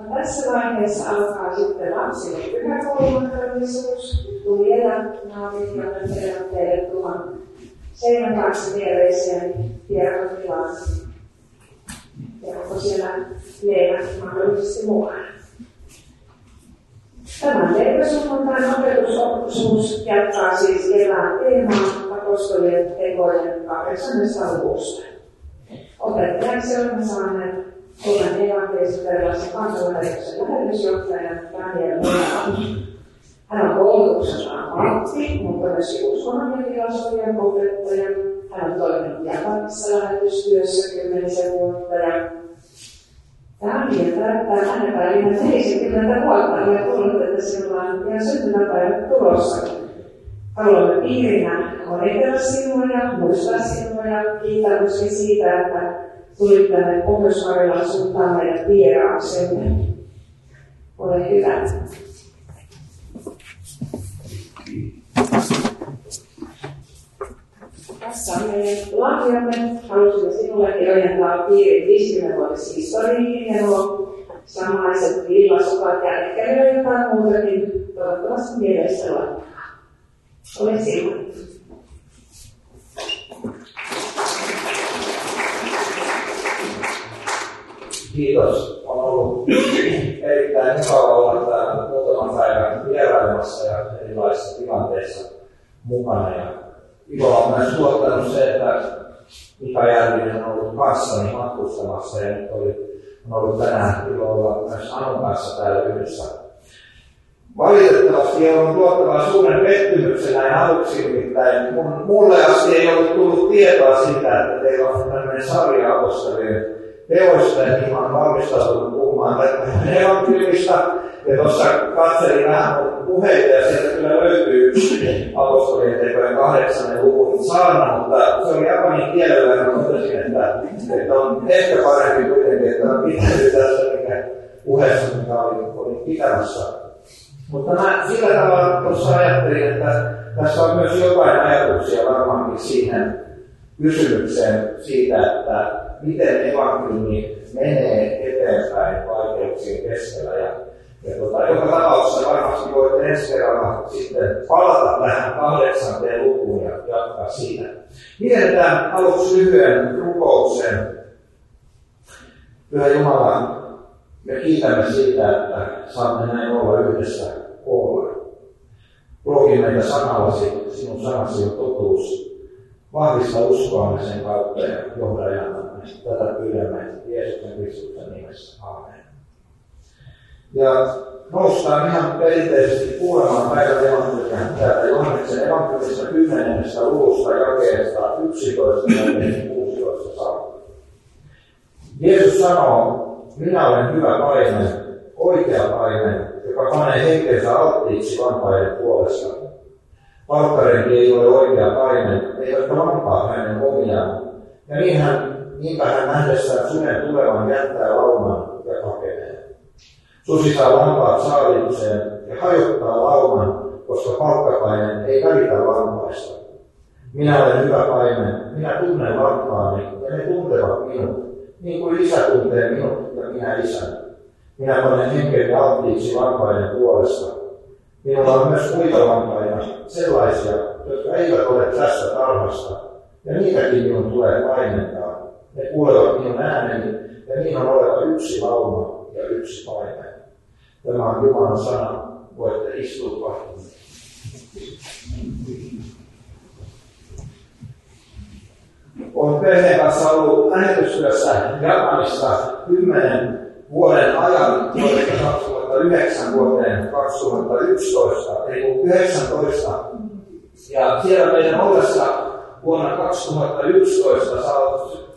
No, tässä vaiheessa alkaa sitten lapsille pyhäkoulumahdollisuus. Kun vielä naapit ja teille tuon seinän kanssa viereisiä, niin tiedot tilaan. Ja onko siellä Leena mahdollisesti mukana? Tämä leipösunnuntain opetusosuus jatkaa siis kevään teemaa apostolien tekojen kahdeksannessa luvusta. Opettajaksi olemme saaneet Suomen evankelisterilaisen kansanlähetyksen lähetysjohtajan Daniel Moran. Hän on koulutukseltaan pappi, mutta myös uskonnon ja opettaja. Hän on toiminut Japanissa lähetystyössä kymmenisen vuotta ja Daniel täyttää hänen päivinä 70 vuotta. Olen kuullut, että sinulla on ihan syntymäpäivät tulossa. Haluamme piirinä onnitella sinua ja muistaa sinua ja kiittää siitä, että tulit tänne Pohjois-Karjalan suuntaan meidän vieraaksemme. Ole hyvä. Tässä on meidän lahjamme. Halusimme sinullekin ojentaa piirin 50-vuotis historiikin ja nuo samaiset villasokat ja ehkä vielä jotain muutakin. Toivottavasti mielessä laittaa. Ole sinua. Kiitos. On ollut erittäin mukava olla täällä muutaman päivän vierailemassa ja erilaisissa tilanteissa mukana. Ja ilolla on myös tuottanut se, että Mika Järvinen on ollut kanssani matkustamassa ja nyt oli, on ollut tänään ilo olla myös Anun kanssa täällä yhdessä. Valitettavasti joudun tuottamaan suuren pettymyksen näin aluksi, nimittäin mulle asti ei ollut tullut tietoa siitä, että teillä on tämmöinen sarja apostolien teoista, niin olen valmistautunut puhumaan evankeliumista. Ja tuossa katselin vähän puheita, ja sieltä kyllä löytyy apostolien tekojen kahdeksannen luvun saarna, mutta se oli japanin kielellä, ja totesin, että, että on ehkä parempi kuitenkin, että on pitänyt tässä mikä puheessa, mikä oli, oli pitämässä. Mutta mä sillä tavalla tuossa ajattelin, että tässä on myös jotain ajatuksia varmaankin siihen kysymykseen siitä, että miten evankeliumi menee eteenpäin vaikeuksien keskellä. Ja, ja tota, joka tapauksessa varmasti voit ensi kerralla sitten palata tähän kahdeksanteen lukuun ja jatkaa siitä. Mietitään aluksi lyhyen rukouksen. Pyhä Jumala, me kiitämme siitä, että saamme näin olla yhdessä koolla. Ruoki meitä sanallasi, sinun sanasi on totuus. Vahvista uskoamme sen kautta ja johda Tätä pyydämme Jeesuksen Kristuksen nimessä. Aamen. Ja noustaan ihan perinteisesti kuulemaan päivän evankeliumia täältä Johanneksen evankeliumista 10. luvusta jakeesta 11 ja 16 saakka. Jeesus sanoo, minä olen hyvä paimen, oikea paimen, joka panee henkensä alttiiksi vampaiden puolesta. Palkkarenki ei ole oikea paimen, eivätkä lampaa hänen omiaan. Ja niin hän niinpä hän nähdessään suden tulevan jättää lauman ja pakenee. Susi saa lampaat saalikseen ja hajottaa lauman, koska palkkapainen ei välitä lampaista. Minä olen hyvä paimen, minä tunnen lampaani ja ne tuntevat minut, niin kuin isä tuntee minut ja minä isän. Minä panen henkeni alttiiksi lampaiden puolesta. Minulla on myös muita lampaita, sellaisia, jotka eivät ole tässä tarhasta, ja niitäkin minun tulee paimentaa ne kuulevat minun ääneni, ja niin on oleva yksi lauma ja yksi paine. Tämä on Jumalan sana. Voitte istua. Olen perheen kanssa ollut lähetystyössä Japanissa kymmenen vuoden ajan vuodesta 2009 vuoteen 2011, eli 19. Ja siellä meidän ollessa vuonna 2011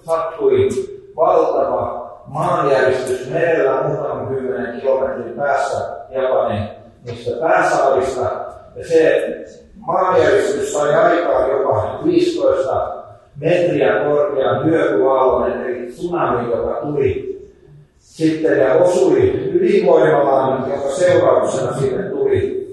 sattui valtava maanjäristys merellä muutaman kymmenen kilometrin päässä Japanin mistä pääsaarista. Ja se maanjäristys sai aikaan jopa 15 metriä korkean hyökyaallon, eli tsunami, joka tuli sitten ja osui ydinvoimalaan, jonka seurauksena sinne tuli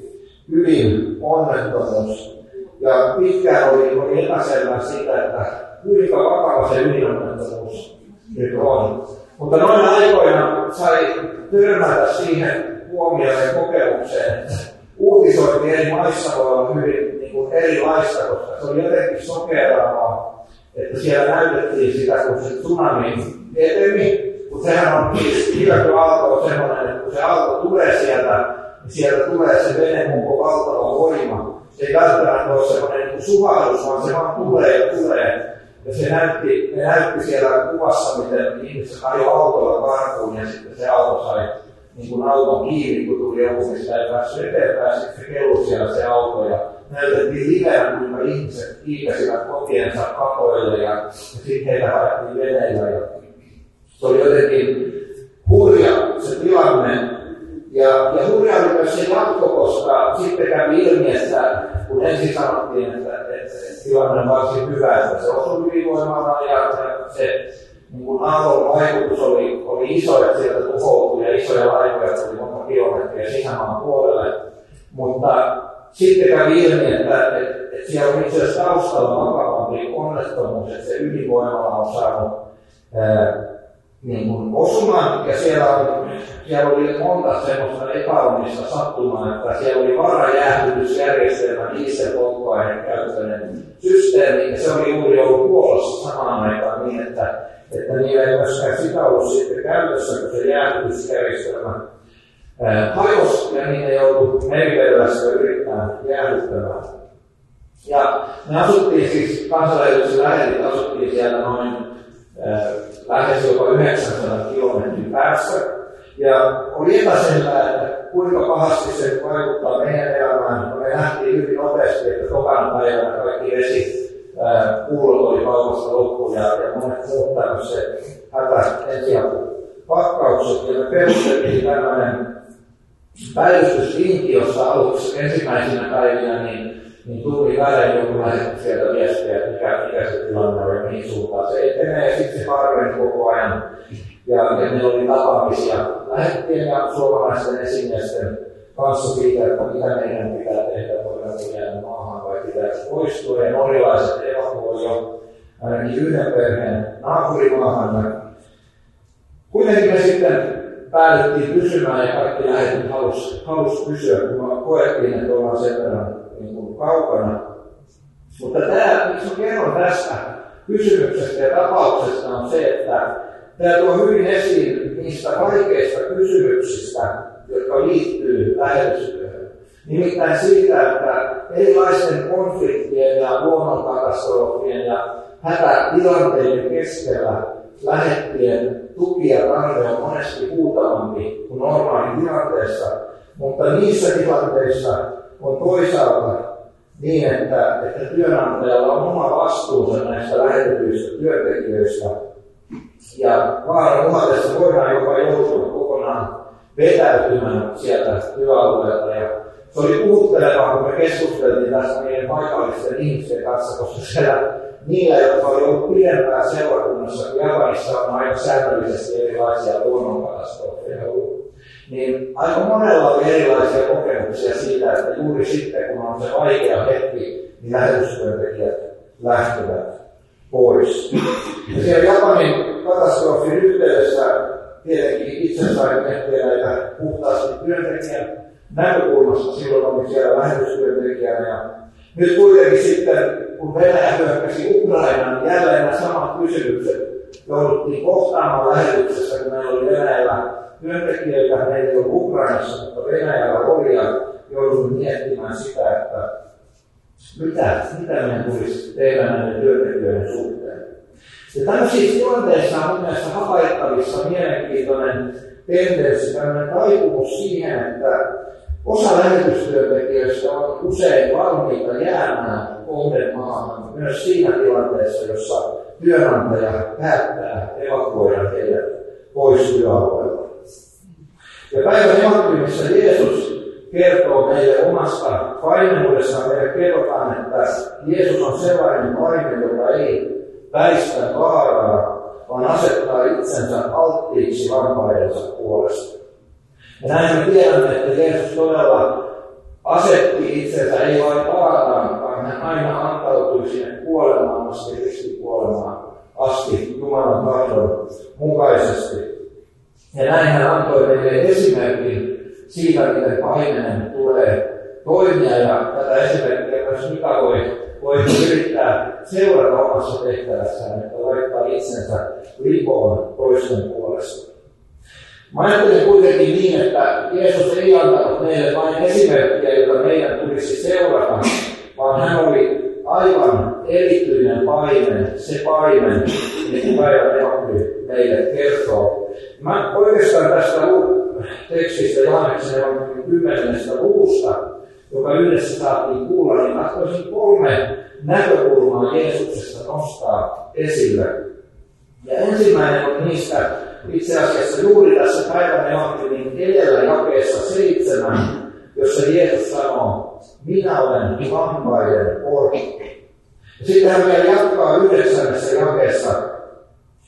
ydinonnettomuus. Ja pitkään oli, oli epäselvää siitä, että kuinka vakava se ydinonnettomuus nyt on. Mutta noina aikoina sai törmätä siihen huomioon ja kokemukseen, että uutisointi eri maissa voi olla hyvin niin kuin erilaista, koska se oli jotenkin sokeravaa, että siellä näytettiin sitä, kun se tsunami eteni, mutta sehän on Ilakko-aalto on sellainen, että kun se aalto tulee sieltä, niin sieltä tulee se venemunko valtava voima. Se ei välttämättä ole sellainen niin suhallus, vaan se vaan tulee ja tulee. Ja se näytti, ne näytti siellä kuvassa, miten ihmiset ajoi autolla karkuun ja sitten se auto sai niin kuin auton kiinni, kun tuli joku, mistä ei päässyt eteenpäin, sitten se kellui siellä se auto ja näytettiin livenä, kuinka ihmiset kiikäsivät kotiensa katoille ja, ja sitten heitä haettiin veneillä. Ja se oli jotenkin hurja se tilanne. Ja, ja hurja oli myös se jatko, koska sitten kävi ilmi, että kun ensin sanottiin, että, että, että tilanne on varsin hyvä, että se osui hyvinvoimalla ja, ja se niin aallon vaikutus oli, oli iso, että sieltä tuhoutui ja isoja laivoja tuli monta kilometriä sisämaan puolelle. Mutta sitten kävi ilmi, että, että, että siellä on itse asiassa taustalla vakavampi onnettomuus, että se ydinvoimala on saanut ää, niin kuin osuman, ja siellä, on, siellä oli monta semmoista epäonnista sattumaa, että siellä oli varajäähdytysjärjestelmä dieselpolttoaineen käyttöinen systeemi, ja se oli juuri ollut puolossa samaan aikaan niin, että, että niillä ei myöskään sitä ollut sitten käytössä, kun se jäähdytysjärjestelmä hajosi, ja niitä joutui merivedellä sitä yrittämään jäähdyttämään. Ja me asuttiin siis kansanlähetyksen lähetit, asuttiin siellä noin lähes jopa 900 kilometrin päässä. Ja oli epäselvää, että kuinka pahasti se vaikuttaa meidän elämään. No, me nähtiin hyvin nopeasti, että tokana päivänä kaikki vesi pullot oli kaupasta loppu ja, ja monet muut tämmöiset hätä ensiapupakkaukset. Ja me perustettiin tämmöinen päivystyslinki, jossa aluksi ensimmäisenä päivinä niin niin tuli välein jonkunlaisen sieltä viestiä, että mikä, mikä se tilanne on ja mihin suuntaan se etenee. Ja sitten se harveni koko ajan. Ja, meillä oli tapaamisia lähettien ja suomalaisten esimiesten kanssa siitä, että mitä meidän pitää tehdä, voidaanko jäädä maahan vai pitääkö poistua. Ja norjalaiset evakuoi jo ainakin yhden perheen naapurimaahan. Kuitenkin me sitten päädyttiin pysymään ja kaikki lähetit halus, halus pysyä, kun koettiin, että ollaan sen verran niin kuin kaukana. Mutta tämä, miksi kerron tästä kysymyksestä ja tapauksesta on se, että tämä tuo hyvin esiin niistä vaikeista kysymyksistä, jotka liittyy lähetystyöhön. Nimittäin siitä, että erilaisten konfliktien ja luonnonkatastrofien ja hätätilanteiden keskellä lähettien tuki ja tarve on monesti huutavampi kuin normaali tilanteessa, mutta niissä tilanteissa on toisaalta niin, että, että työnantajalla on oma vastuunsa näistä lähetetyistä työntekijöistä. Ja vaaran uhatessa voidaan jopa joutua kokonaan vetäytymään sieltä työalueelta. Ja se oli puhuttelevaa, kun me keskusteltiin tästä meidän paikallisten ihmisten kanssa, koska siellä niillä, jotka oli ollut pidempään seurakunnassa, kun Japanissa on aika säännöllisesti erilaisia luonnonkatastrofeja ollut niin aika monella oli erilaisia kokemuksia siitä, että juuri sitten, kun on se vaikea hetki, niin lähetystyöntekijät lähtevät pois. Ja siellä Japanin katastrofin yhteydessä tietenkin itse sain miettiä näitä puhtaasti työntekijän näkökulmasta. Silloin oli siellä lähetystyöntekijänä ja nyt kuitenkin sitten, kun Venäjä hyökkäsi Ukrainaan, niin jälleen nämä samat kysymykset jouduttiin kohtaamaan lähetyksessä, kun meillä oli Venäjällä työntekijöitä, ei ollut Ukrainassa, mutta Venäjällä oli ja joudumme miettimään sitä, että mitä, mitä meidän tulisi tehdä näiden työntekijöiden suhteen. Ja tämmöisissä tilanteissa on mun mielestä havaittavissa mielenkiintoinen tendenssi, tämmöinen taipumus siihen, että osa lähetystyöntekijöistä on usein valmiita jäämään maahan myös siinä tilanteessa, jossa työnantaja päättää evakuoida heidät pois työalueelta. Ja päivän evankeliumissa Jeesus kertoo meille omasta paineudessaan. Meille kerrotaan, että Jeesus on sellainen paine, joka ei väistä vaaraa, vaan asettaa itsensä alttiiksi vampaidensa puolesta. Ja näin me tiedämme, että Jeesus todella asetti itsensä ei vain vaaraan, vaan hän aina antautui sinne kuolemaan asti, ristikuolemaan asti Jumalan tahdon mukaisesti. Ja näin hän antoi meille esimerkin siitä, miten paimenen tulee toimia. Ja tätä esimerkkiä myös Mika voi, voi yrittää seurata omassa tehtävässään, että laittaa itsensä lipoon toisten puolesta. Mä ajattelen kuitenkin niin, että Jeesus ei antanut meille vain esimerkkiä, joita meidän tulisi seurata, vaan hän oli aivan erityinen paimen, se paimen, niin kuin päivän meille kertoo. Mä oikeastaan tästä tekstistä Johanneksen evankeliumin kymmenennestä luvusta, joka yhdessä saatiin kuulla, niin tahtoisin kolme näkökulmaa Jeesuksesta nostaa esille. Ja ensimmäinen on niistä itse asiassa juuri tässä päivän evankeliumin edellä jakeessa seitsemän, jossa Jeesus sanoo, minä olen lampaiden portti. Sitten hän vielä jatkaa yhdeksännessä jakeessa,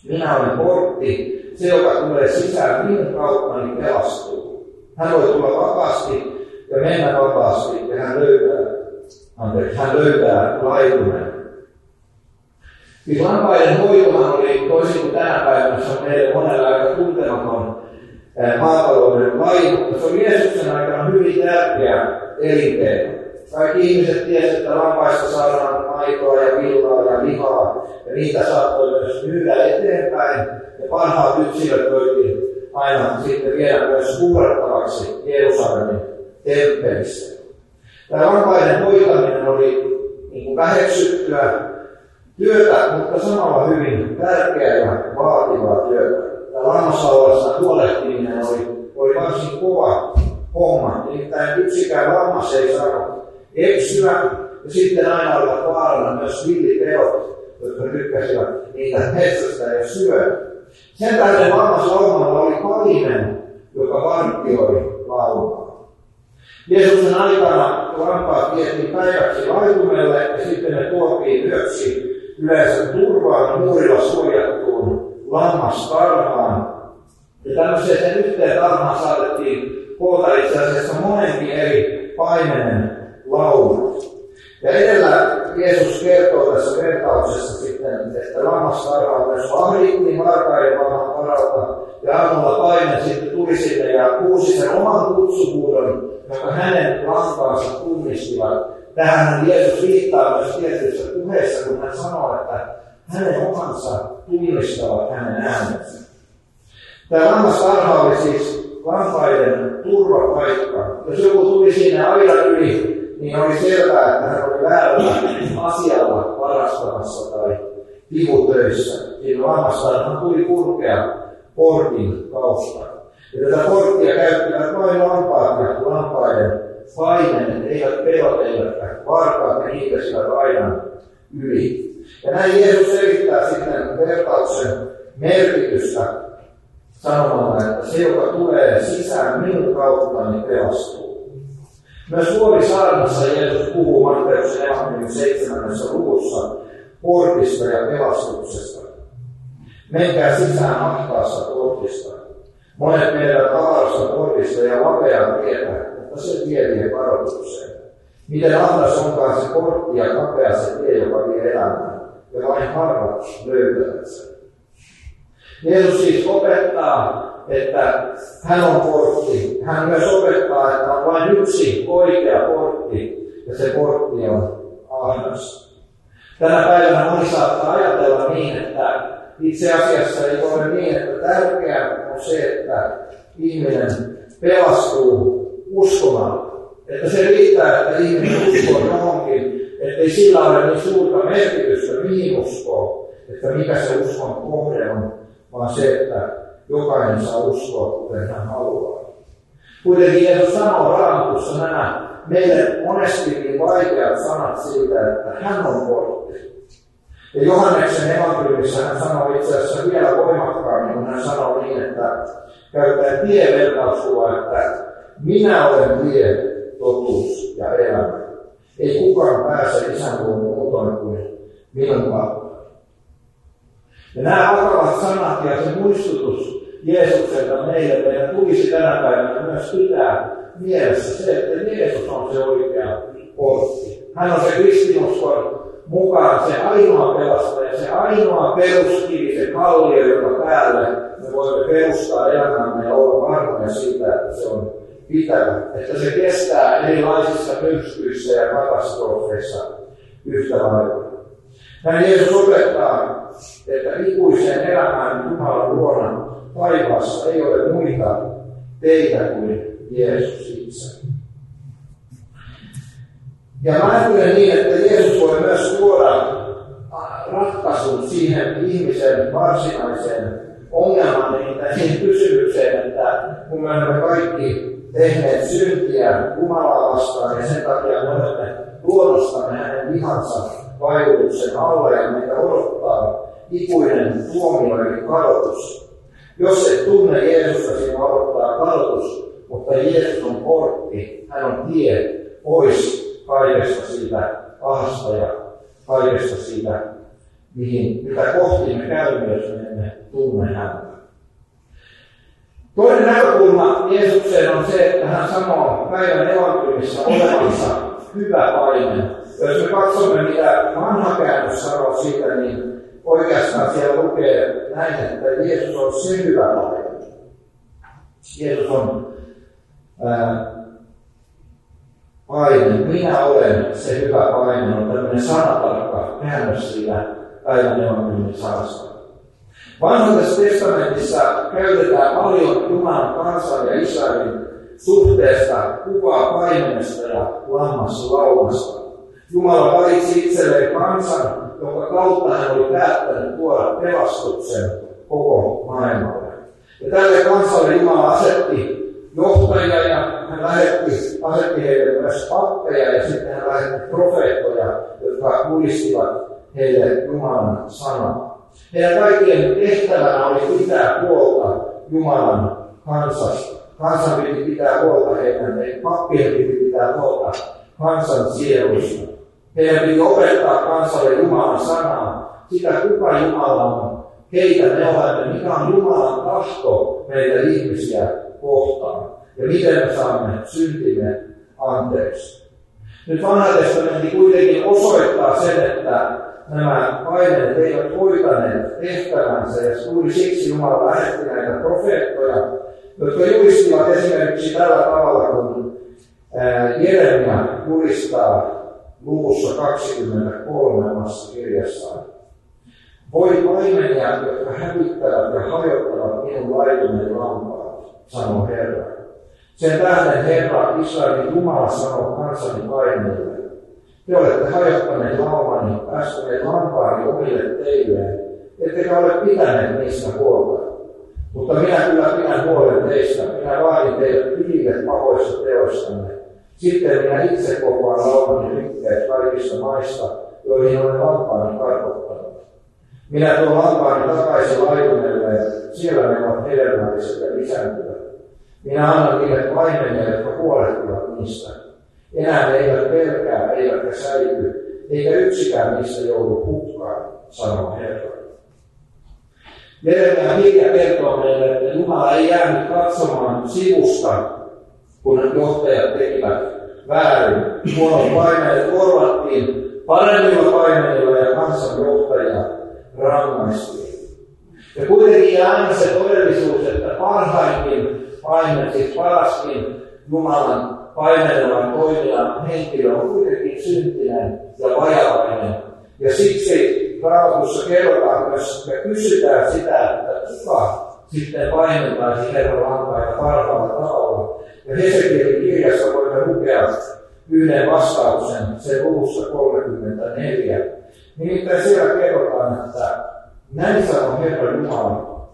minä olen portti, se joka tulee sisään minun kauttani niin pelastuu. Hän voi tulla vapaasti ja mennä vapaasti ja hän löytää, anteeksi, hän löytää laituneen. Siis lampaiden hoitohan oli toisin kuin tänä päivänä, se on meille monella aika tuntematon maatalouden laji, mutta se on Jeesuksen aikana hyvin tärkeä elinkeino. Kaikki ihmiset tiesivät, että lampaista saadaan maitoa ja villaa ja lihaa, ja niitä saattoi myös myydä eteenpäin. Ja parhaat yksilöt voitiin aina sitten viedä myös kuulettavaksi Jerusalemin temppelissä. Tämä lampaiden hoitaminen oli niin kuin väheksyttyä työtä, mutta samalla hyvin tärkeää ja vaativaa työtä. Tämä lammasaurassa huolehtiminen oli, oli varsin kova homma. Nimittäin yksikään lammas ei saanut eksyä, ja sitten aina olivat vaarana myös villipedot, jotka tykkäsivät niitä metsästä ja syödä. Sen tähden lammaslaumalla oli palinen, joka vartioi laumaa. Jeesuksen aikana lampaat vietiin päiväksi laitumelle ja sitten ne tuotiin yöksi yleensä turvaan muurilla suojattuun lammastarhaan. Ja tämmöiseen yhteen tarhaan saatettiin koota itse asiassa monenkin eri paimenen laulun. Ja edellä Jeesus kertoo tässä vertauksessa sitten, että lammastarha myös vahdittiin varkaiden varalta ja aamulla paine sitten tuli sinne ja kuusi sen oman kutsuhuudon, jonka hänen lampaansa tunnistivat Tähän Jeesus viittaa myös tietyissä puheissa, kun hän sanoo, että hänen omansa tunnistavat hänen äänensä. Tämä lammastarha oli siis lampaiden turvapaikka. Jos joku tuli sinne aidan yli, niin oli selvää, että hän oli väärällä asialla varastamassa tai vivutöissä. Siinä lammastarhan tuli kulkea portin kautta. Ja tätä porttia käyttivät vain lampaat ja lampaiden paimenet, eivät pedot, eivät varkaat, ne hiipäsivät aidan yli. Ja näin Jeesus selittää sitten vertauksen merkitystä sanomalla, että se, joka tulee sisään minun kauttani, pelastuu. Myös Vuorisaarnassa Jeesus puhuu Matteuksen evankeliumin 7. luvussa portista ja pelastuksesta. Menkää sisään ahtaassa portista. Monet menevät avarasta portista ja vapeaa tietä, mutta se tie vie varoitukseen. Miten ahdas onkaan se portti ja kapea se tie, joka vie elämään, ja vain harvat löytävät sen. Jeesus siis opettaa, että hän on portti. Hän myös opettaa, että on vain yksi oikea portti, ja se portti on ahdas. Tänä päivänä moni saattaa ajatella niin, että itse asiassa ei ole niin, että tärkeää on se, että ihminen pelastuu uskomalla. Että se riittää, että ihminen uskoo johonkin, ettei sillä ole niin suurta merkitystä, mihin uskoo, että mikä se uskon kohde on, vaan se, että jokainen saa uskoa, kuten hän haluaa. Kuitenkin Jeesus sanoo raamatussa nämä meille monesti niin vaikeat sanat siitä, että hän on portti. Ja Johanneksen evankeliumissa hän sanoo itse asiassa vielä voimakkaammin, kun hän sanoo niin, että käyttää tievertauskuvaa, että minä olen tie, totuus ja elämä. Ei kukaan pääse isän luo muutoin kuin minun kautta. Ja nämä vakavat sanat ja se muistutus Jeesukselta meille, meidän tulisi tänä päivänä myös pitää mielessä se, että Jeesus on se oikea portti. Hän on se kristinuskon mukaan se ainoa pelastaja, se ainoa peruskivi, se kallio, joka päälle me voimme perustaa elämämme ja olla varmoja siitä, että se on pitävä, että se kestää erilaisissa myrskyissä ja katastrofeissa yhtä lailla. Näin Jeesus opettaa, että ikuiseen elämään Jumalan luona taivaassa ei ole muita teitä kuin Jeesus itse. Ja mä ajattelen niin, että Jeesus voi myös tuoda ratkaisun siihen ihmisen varsinaiseen ongelmaan, nimittäin siihen kysymykseen, että kun me olemme kaikki tehneet syntiä Jumalaa vastaan ja sen takia me olemme luonnostamme hänen vihansa vaikutuksen alla ja meitä odottaa ikuinen tuomio eli kadotus. Jos et tunne Jeesusta, sinua odottaa kadotus, mutta Jeesus on portti, hän on tie pois kaikesta siitä pahasta ja kaikesta siitä, mihin, mitä kohti me käymme, jos me emme tunne häntä. Toinen näkökulma Jeesukseen on se, että hän sanoo päivän evankeliumissa olevansa hyvä paine. Jos me katsomme, mitä vanha käännös sanoo siitä, niin oikeastaan siellä lukee näin, että Jeesus on se hyvä paine. Jeesus on ää, paine. Minä olen se hyvä paine. On tämmöinen sanatarkka käännös siitä päivän evankeliumin sanasta. Vanhassa testamentissa käytetään paljon Jumalan kansan ja Israelin suhteesta kuvaa paimenesta ja lammassa Jumala valitsi itselleen kansan, jonka kautta hän oli päättänyt tuoda pelastuksen koko maailmalle. Ja tälle kansalle Jumala asetti johtajia ja hän lähetti, asetti heille myös pappeja ja sitten hän lähetti profeettoja, jotka muistivat heille Jumalan sanaa. Heidän kaikkien tehtävänä oli pitää huolta Jumalan kansasta. Kansan piti pitää huolta heidän, pappien piti pitää huolta kansan sielusta. Heidän piti opettaa kansalle Jumalan sanaa, sitä kuka Jumala on, keitä me olemme, mikä on Jumalan tahto meitä ihmisiä kohtaan ja miten me saamme syntimme anteeksi. Nyt vanha testamentti kuitenkin osoittaa sen, että nämä paineet eivät hoitaneet tehtävänsä ja juuri siksi Jumala lähetti näitä profeettoja, jotka julistivat esimerkiksi tällä tavalla, kun Jeremia julistaa luvussa 23 omassa kirjassaan. Voi paimenia, jotka hävittävät ja hajottavat minun laitumeni lampaat, sanoo Herra. Sen tähden Herra, Israelin Jumala sanoo kansani paineille, te olette hajottaneet laumani, päästäneet lampaani omille teille, ettekä ole pitäneet niistä huolta. Mutta minä kyllä pidän huolen teistä, minä vaadin teidät tilille pahoissa teoistanne. Sitten minä itse kokoan laumani rikkeet kaikista maista, joihin olen lampaani karkottanut. Minä tuon lampaani takaisin laitumelle, siellä ne ovat hedelmälliset ja lisääntyvät. Minä annan niille paimenia, jotka huolehtivat niistä. Enää ne eivät pelkää, eivätkä säiky, eikä yksikään niistä joudu hukkaan, sanoo Herra. Jeremia Hilja kertoo meille, että Jumala ei jäänyt katsomaan sivusta, kun johtajat tekivät väärin. Huonot paineet korvattiin paremmilla paineilla ja kansanjohtajia rangaistiin. Ja kuitenkin aina se todellisuus, että parhaimmin paineet, siis paraskin Jumalan painelevan toimijan henkilö on kuitenkin syntinen ja vajavainen. Ja siksi Raamatussa kerrotaan myös, me kysytään sitä, että kuka sitten painetaisi Herran lampaita parhaalla tavalla. Ja Hesekielin kirjassa voimme lukea yhden vastauksen, se luvussa 34. Nimittäin siellä kerrotaan, että näin sanoo Herra Jumala,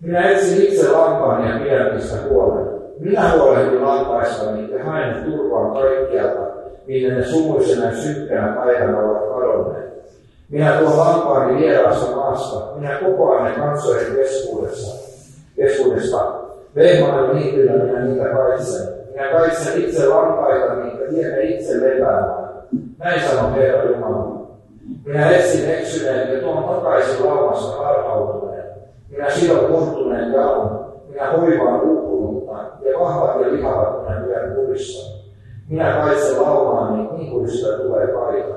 minä etsin itse lampaan ja pidän niistä huolen. Minä huolehdin lampaistani ja haen turvaa kaikkialta, minne ne sumuisena sykkänä päivänä ovat kadonneet. Minä tuon lampaani vieraassa maasta, minä kokoan ne kansojen keskuudessa, keskuudesta. Vehmaan niityllä minä niitä kaitsen. Minä kaitsen itse lampaita, niitä vien itse lepäämään. Näin sanoo Herra Jumala. Minä etsin eksyneen ja tuon takaisin laumassa harhautuneen. Minä sidon murtuneen jaon. Minä hoivaan uupunutta ja vahvat ja lihavat minä lyön kurissa. Minä laumaani niin sitä tulee paikka.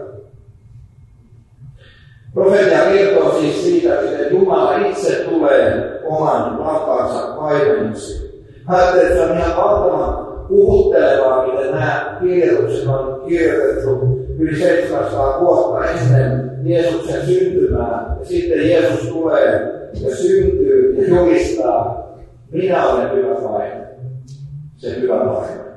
Profetia kertoo siis siitä, että Jumala itse tulee oman lampaansa paimennuksi. Ajattelin, että se on ihan valtavan puhuttelevaa, miten nämä kirjoitukset on kirjoitettu yli 700 vuotta ennen Jeesuksen syntymää. Ja sitten Jeesus tulee ja syntyy ja julistaa, minä olen hyvä paimen. Se hyvä paimen.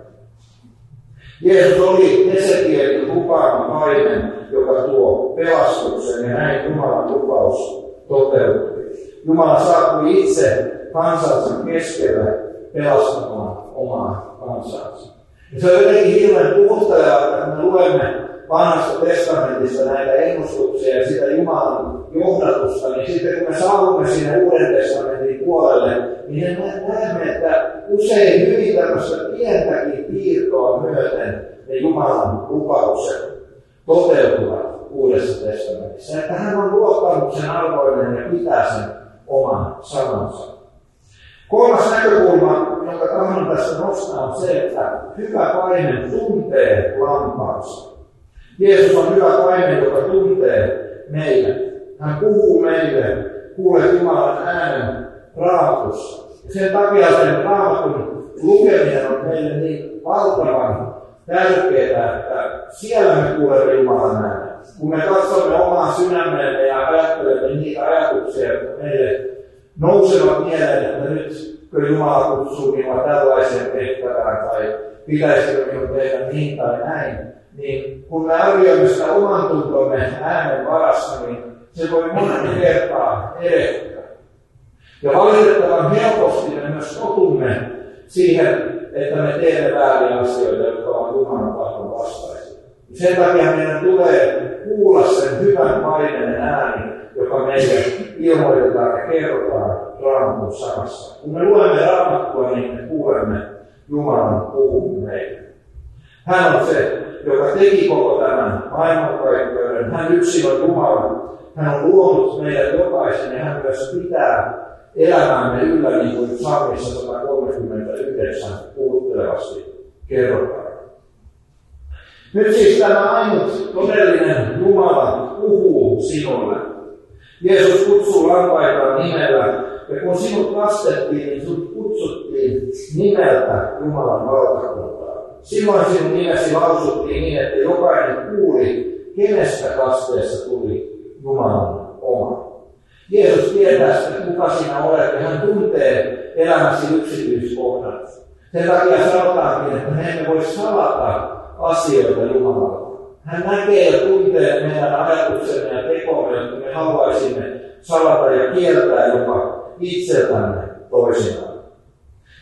Jeesus oli Esekielin lupaama paimen, joka tuo pelastuksen ja näin Jumalan lupaus toteutui. Jumala saapui itse kansansa keskelle pelastamaan omaa kansansa. Ja se on jotenkin hirveän puhuttelevaa, että me luemme vanhasta testamentista näitä ennustuksia ja sitä Jumalan johdatusta, niin sitten kun me saavumme sinne Uuden testamentin puolelle, niin me näemme, että usein hyvin tämmöistä pientäkin piirtoa myöten ne Jumalan lupaukset toteutuvat Uudessa testamentissa. Että hän on luottamuksen arvoinen ja pitää sen oman sanansa. Kolmas näkökulma, jonka tahdon tässä nostaa, on se, että hyvä paimen tuntee lampaansa. Jeesus on hyvä paimen, joka tuntee meidät. Hän puhuu meille, kuulee Jumalan äänen raamatussa. Sen takia sen raamatun lukeminen on meille niin valtavan tärkeää, että siellä me kuulemme Jumalan äänen. Kun me katsomme omaa sydämemme ja ajattelemme niitä ajatuksia, jotka meille nousevat mieleen, että nyt kun Jumala kutsuu minua tällaiseen tehtävään tai pitäisikö minun tehdä niin tai näin, niin kun me arvioimme sitä oman tuntomme äänen varassa, niin se voi monta kertaa erehtyä. Ja valitettavan helposti me myös totumme siihen, että me teemme vääriä asioita, jotka ovat Jumalan tahdon vastaisia. Sen takia meidän tulee kuulla sen hyvän maineen ääni, joka meille ilmoitetaan ja kerrotaan Raamatun sanassa. Kun me luemme Raamattua, niin me kuulemme Jumalan puhun meille. Hän on se, joka teki koko tämän maailmankaikkeuden. Hän yksin on Jumala. Hän on luonut meidät jokaisen ja hän myös pitää elämäämme yllä, niin kuin Psalmissa 139 puhuttelevasti kerrotaan. Nyt siis tämä ainut todellinen Jumala puhuu sinulle. Jeesus kutsuu lampaitaan nimellä, ja kun sinut kastettiin, niin sinut kutsuttiin nimeltä Jumalan valtakuntaa. Silloin sinun nimesi lausuttiin niin, että jokainen kuuli, kenestä kasteessa tuli Jumalan oma. Jeesus tietää sitä, kuka sinä olet, ja hän tuntee elämäsi yksityiskohdat. Sen takia sanotaankin, että me emme voi salata asioita Jumalalta. Hän näkee ja tuntee meidän ajatuksemme ja tekomme, jotka me haluaisimme salata ja kieltää jopa itseltämme toisinaan.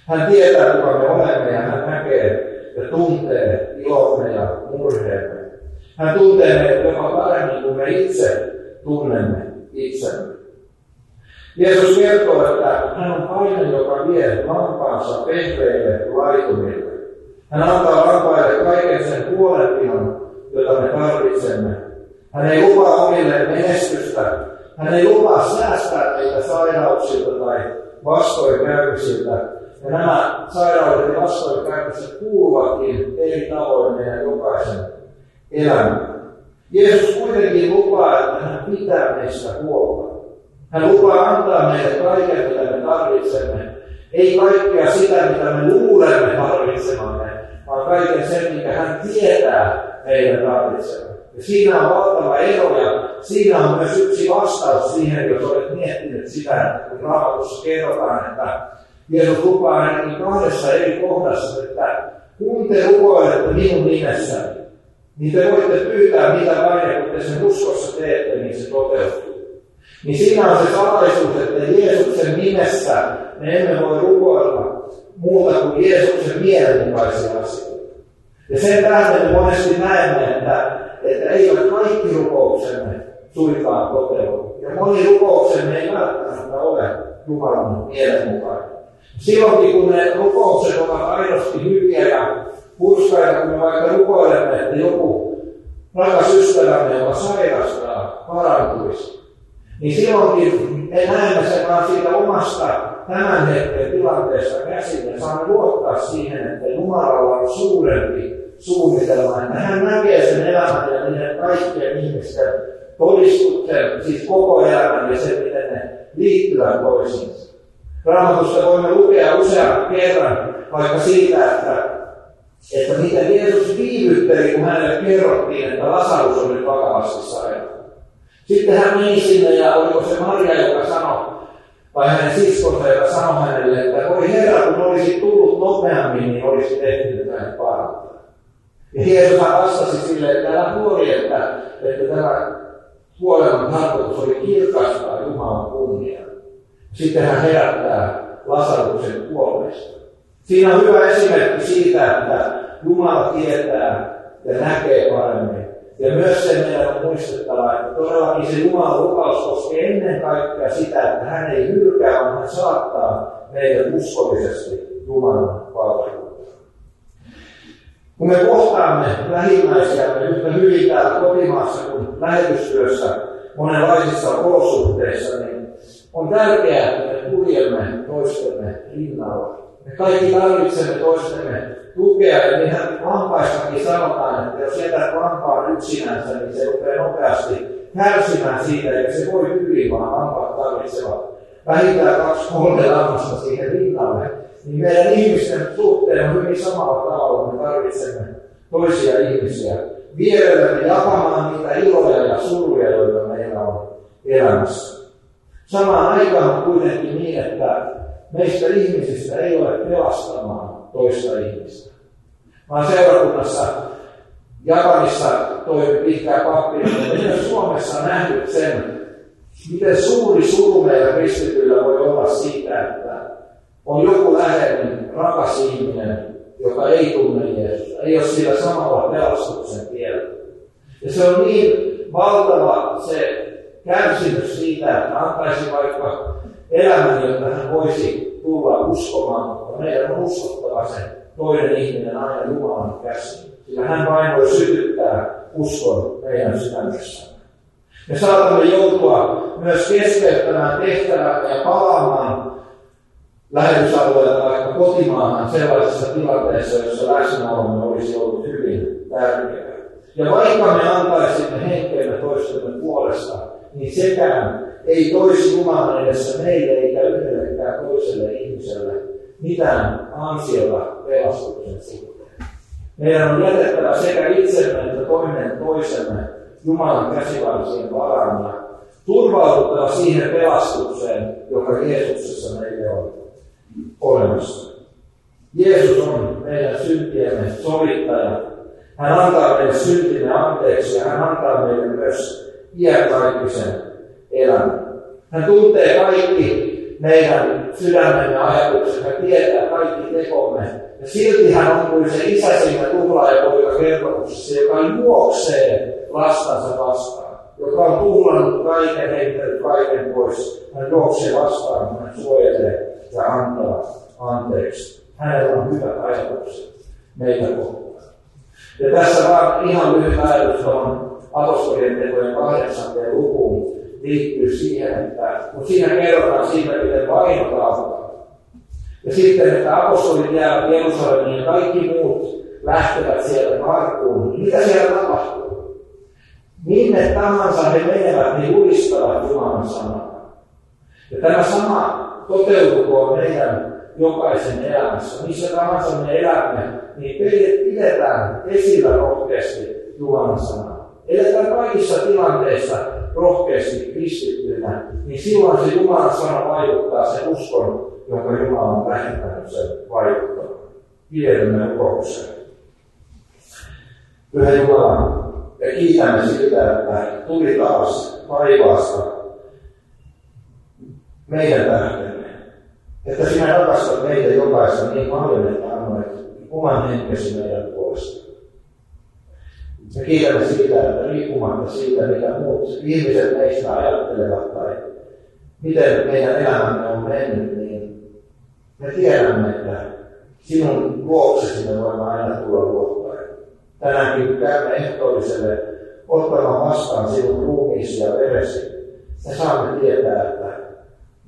Hän tietää, kuka me olemme ja hän näkee ja tuntee ilomme ja murheemme. Hän tuntee meidät jopa paremmin kuin me itse tunnemme itsemme. Jeesus kertoo, että hän on paine, joka vie lampaansa pehmeille laitumille. Hän antaa lampaille kaiken sen huolenpidon, jota me tarvitsemme. Hän ei lupaa omille menestystä. Hän ei lupaa säästää meitä sairauksilta tai vastoinkäymisiltä. Ja nämä sairaudet ja vastoinkäymiset kuuluvatkin eri tavoin meidän jokaisen elämään. Jeesus kuitenkin lupaa, että hän pitää meistä huolta. Hän lupaa antaa meille kaiken, mitä me tarvitsemme. Ei kaikkea sitä, mitä me luulemme tarvitsemamme, vaan kaiken sen, mikä hän tietää meidän tarvitsevan. Siinä on valtava ero ja siinä on myös yksi vastaus siihen, jos olet miettinyt sitä, että kun raamatussa kerrotaan, että Jeesus lupaa ainakin kahdessa eri kohdassa, että kun te rukoilette minun nimessäni, niin te voitte pyytää mitä vain, kun te sen uskossa teette, niin se toteutuu. Niin siinä on se salaisuus, että Jeesuksen nimessä me emme voi rukoilla muuta kuin Jeesuksen mielenmukaisia asioita. Ja sen tähden monesti näemme, että, että eivät kaikki rukouksemme suinkaan toteudu. Ja moni rukouksemme ei välttämättä ole Jumalan mielenmukainen. Silloinkin kun ne rukoukset ovat aidosti hyviä ja hurskaita, kun me vaikka rukoilemme, että joku rakas ystävämme, joka sairastaa, parantuisi niin silloinkin me näemme sen vaan siitä omasta tämän hetken tilanteesta käsin ja saamme luottaa siihen, että Jumalalla on suurempi suunnitelma, että hän näkee sen elämän ja niiden kaikkien ihmisten todistuksen, siis koko elämän ja sen, miten ne liittyvät toisiinsa. Raamatusta voimme lukea usean kerran vaikka siitä, että, että miten Jeesus viivytteli, kun hänelle kerrottiin, että Lasarus nyt vakavasti sairaana. Sitten hän meni sinne ja oliko se Maria, joka sanoi, vai hänen siskonsa, joka sanoi hänelle, että voi Herra, kun olisi tullut nopeammin, niin olisi tehnyt jotain parantaa. Ja Jeesus vastasi sille, että älä huoli, että, että tämä kuoleman tarkoitus oli kirkastaa Jumalan kunnia. Sitten hän herättää Lasaruksen kuolleista. Siinä on hyvä esimerkki siitä, että Jumala tietää ja näkee paremmin. Ja myös se meidän on muistettava, että todellakin se Jumalan lupaus koskee ennen kaikkea sitä, että hän ei hylkää, vaan hän saattaa meidät uskollisesti Jumalan palveluun. Kun me kohtaamme lähimmäisiämme yhtä hyvin täällä kotimaassa kuin lähetystyössä monenlaisissa olosuhteissa, niin on tärkeää, että me kuljemme toistemme rinnalla. Me kaikki tarvitsemme toistemme tukea, ja niinhän lampaistakin sanotaan, että jos jätät lampaan yksinänsä, niin se rupeaa nopeasti kärsimään siitä, eikä se voi hyvin, vaan lampaat tarvitsevat vähintään kaksi kolme lammasta siihen rinnalle. Niin meidän ihmisten suhteen on hyvin samalla tavalla, me tarvitsemme toisia ihmisiä vierellemme jakamaan niitä iloja ja suruja, joita meillä on elämässä. Samaan aikaan on kuitenkin niin, että meistä ihmisistä ei ole pelastamaan toista ihmistä. Olen seurakunnassa Japanissa toimi pitkää pappina, mutta myös Suomessa nähnyt sen, miten suuri suru meillä kristityillä voi olla siitä, että on joku läheinen, rakas ihminen, joka ei tunne Jeesusta, ei ole sillä samalla pelastuksen tiellä. Ja se on niin valtava se kärsimys siitä, että antaisi vaikka elämän, jotta hän voisi tulla uskomaan, mutta meidän on uskottava se toinen ihminen aina Jumalan käsiin. Sillä hän vain voi sytyttää uskon meidän sydämessä. Me saatamme joutua myös keskeyttämään tehtävää ja palaamaan lähetysalueelta vaikka kotimaahan sellaisessa tilanteessa, jossa läsnäolomme olisi ollut hyvin tärkeää. Ja vaikka me antaisimme henkeemme toistemme puolesta, niin sekään ei toisi Jumalan edessä meille eikä yhdellekään toiselle ihmiselle mitään ansiota pelastuksen suhteen. Meidän on jätettävä sekä itsemme että toinen toisemme Jumalan käsivarsien varaan ja turvauduttava siihen pelastukseen, joka Jeesuksessa meille on olemassa. Jeesus on meidän syntiemme sovittaja. Hän antaa meille syntimme anteeksi ja hän antaa meille myös iäkaikkisen elämän. Hän tuntee kaikki meidän sydämemme ajatukset, hän tietää kaikki tekomme. Ja silti hän on kuin se isä siinä tuhlaajapoika kertomuksessa, joka juoksee lastansa vastaan, joka on tuhlannut kaiken, heittänyt kaiken pois. Hän juoksee vastaan, hän suojelee ja antaa anteeksi. Hänellä on hyvät ajatukset meitä kohtaan. Ja tässä vaan ihan lyhyt ajatus tuohon apostolien tekojen kahdeksanteen lukuun liittyy siihen, että kun siinä kerrotaan siitä, miten vainotaan, ja sitten, että apostolit jäävät Jerusalemiin ja kaikki muut lähtevät sieltä karkuun, mitä siellä tapahtuu? Minne tahansa he menevät, niin julistavat Jumalan sanaa. Ja tämä sama toteutukoon meidän jokaisen elämässä. Missä tahansa me elämme, niin pidetään esillä rohkeasti Jumalan sanaa. Eletään kaikissa tilanteissa rohkeasti kristittyinä, niin silloin se Jumalan sana vaikuttaa sen uskon, jonka Jumala on lähettänyt sen vaikuttaa. Pidämme rukoukseen. Pyhä Jumala, ja kiitämme siitä, että tuli taas taivaasta meidän tähtemme. Että sinä rakastat meitä jokaista niin paljon, että annoit oman henkesi meidän puolesta. Me kiitämme siitä, että riippumatta siitä, mitä muut ihmiset meistä ajattelevat tai miten meidän elämämme on mennyt, niin me tiedämme, että sinun luoksesi me voimme aina tulla luottaen. Tänäänkin käymme ehtoolliselle ottamaan vastaan sinun ruumiisi ja veresi, me saamme tietää, että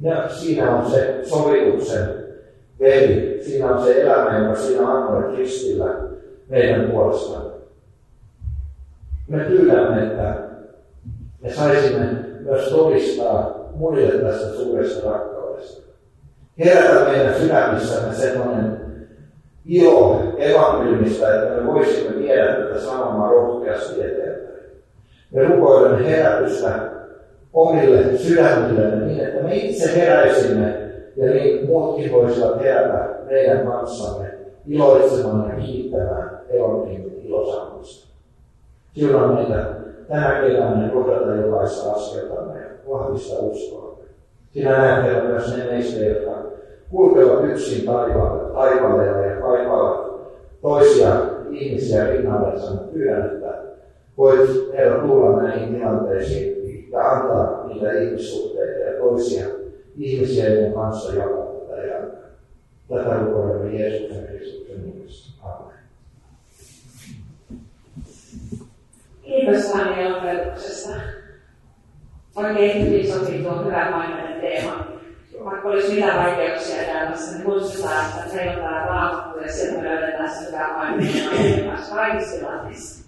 ja siinä on se sovituksen veli, siinä on se elämä, joka sinä annoit Kristillä meidän puolestamme. Me pyydämme, että ja saisimme myös todistaa muille tästä suuresta rakkaudesta. Herätä meidän sydämissämme sellainen ilo evankeliumista, että me voisimme viedä tätä sanomaa rohkeasti eteenpäin. Me rukoilemme herätystä omille sydämille niin, että me itse heräisimme ja niin muutkin voisivat herätä meidän kanssamme iloitsemaan ja kiittämään evankeliumin ilosannosta. Siunaa meitä tänä keväänä kohdata jokaista askeltamme ja vahvista uskoa. Sinä näet myös ne meistä, jotka kulkevat yksin taivaalle, taivaalle ja toisia ihmisiä rinnallensa. Pyydän, että voit Herra tulla näihin tilanteisiin ja antaa niitä ihmissuhteita ja toisia ihmisiä, joiden kanssa jakaa tätä ja tätä rukoilemme Jeesuksen Kristuksen nimessä. Amen. Kiitos Daniel opetuksesta. Oikein hyvin sopii tuo hyvä maininen teema. Vaikka olisi mitä vaikeuksia elämässä, niin muistetaan, että meillä on täällä raamattu ja sieltä löydetään se hyvä maininen kaikissa tilanteissa.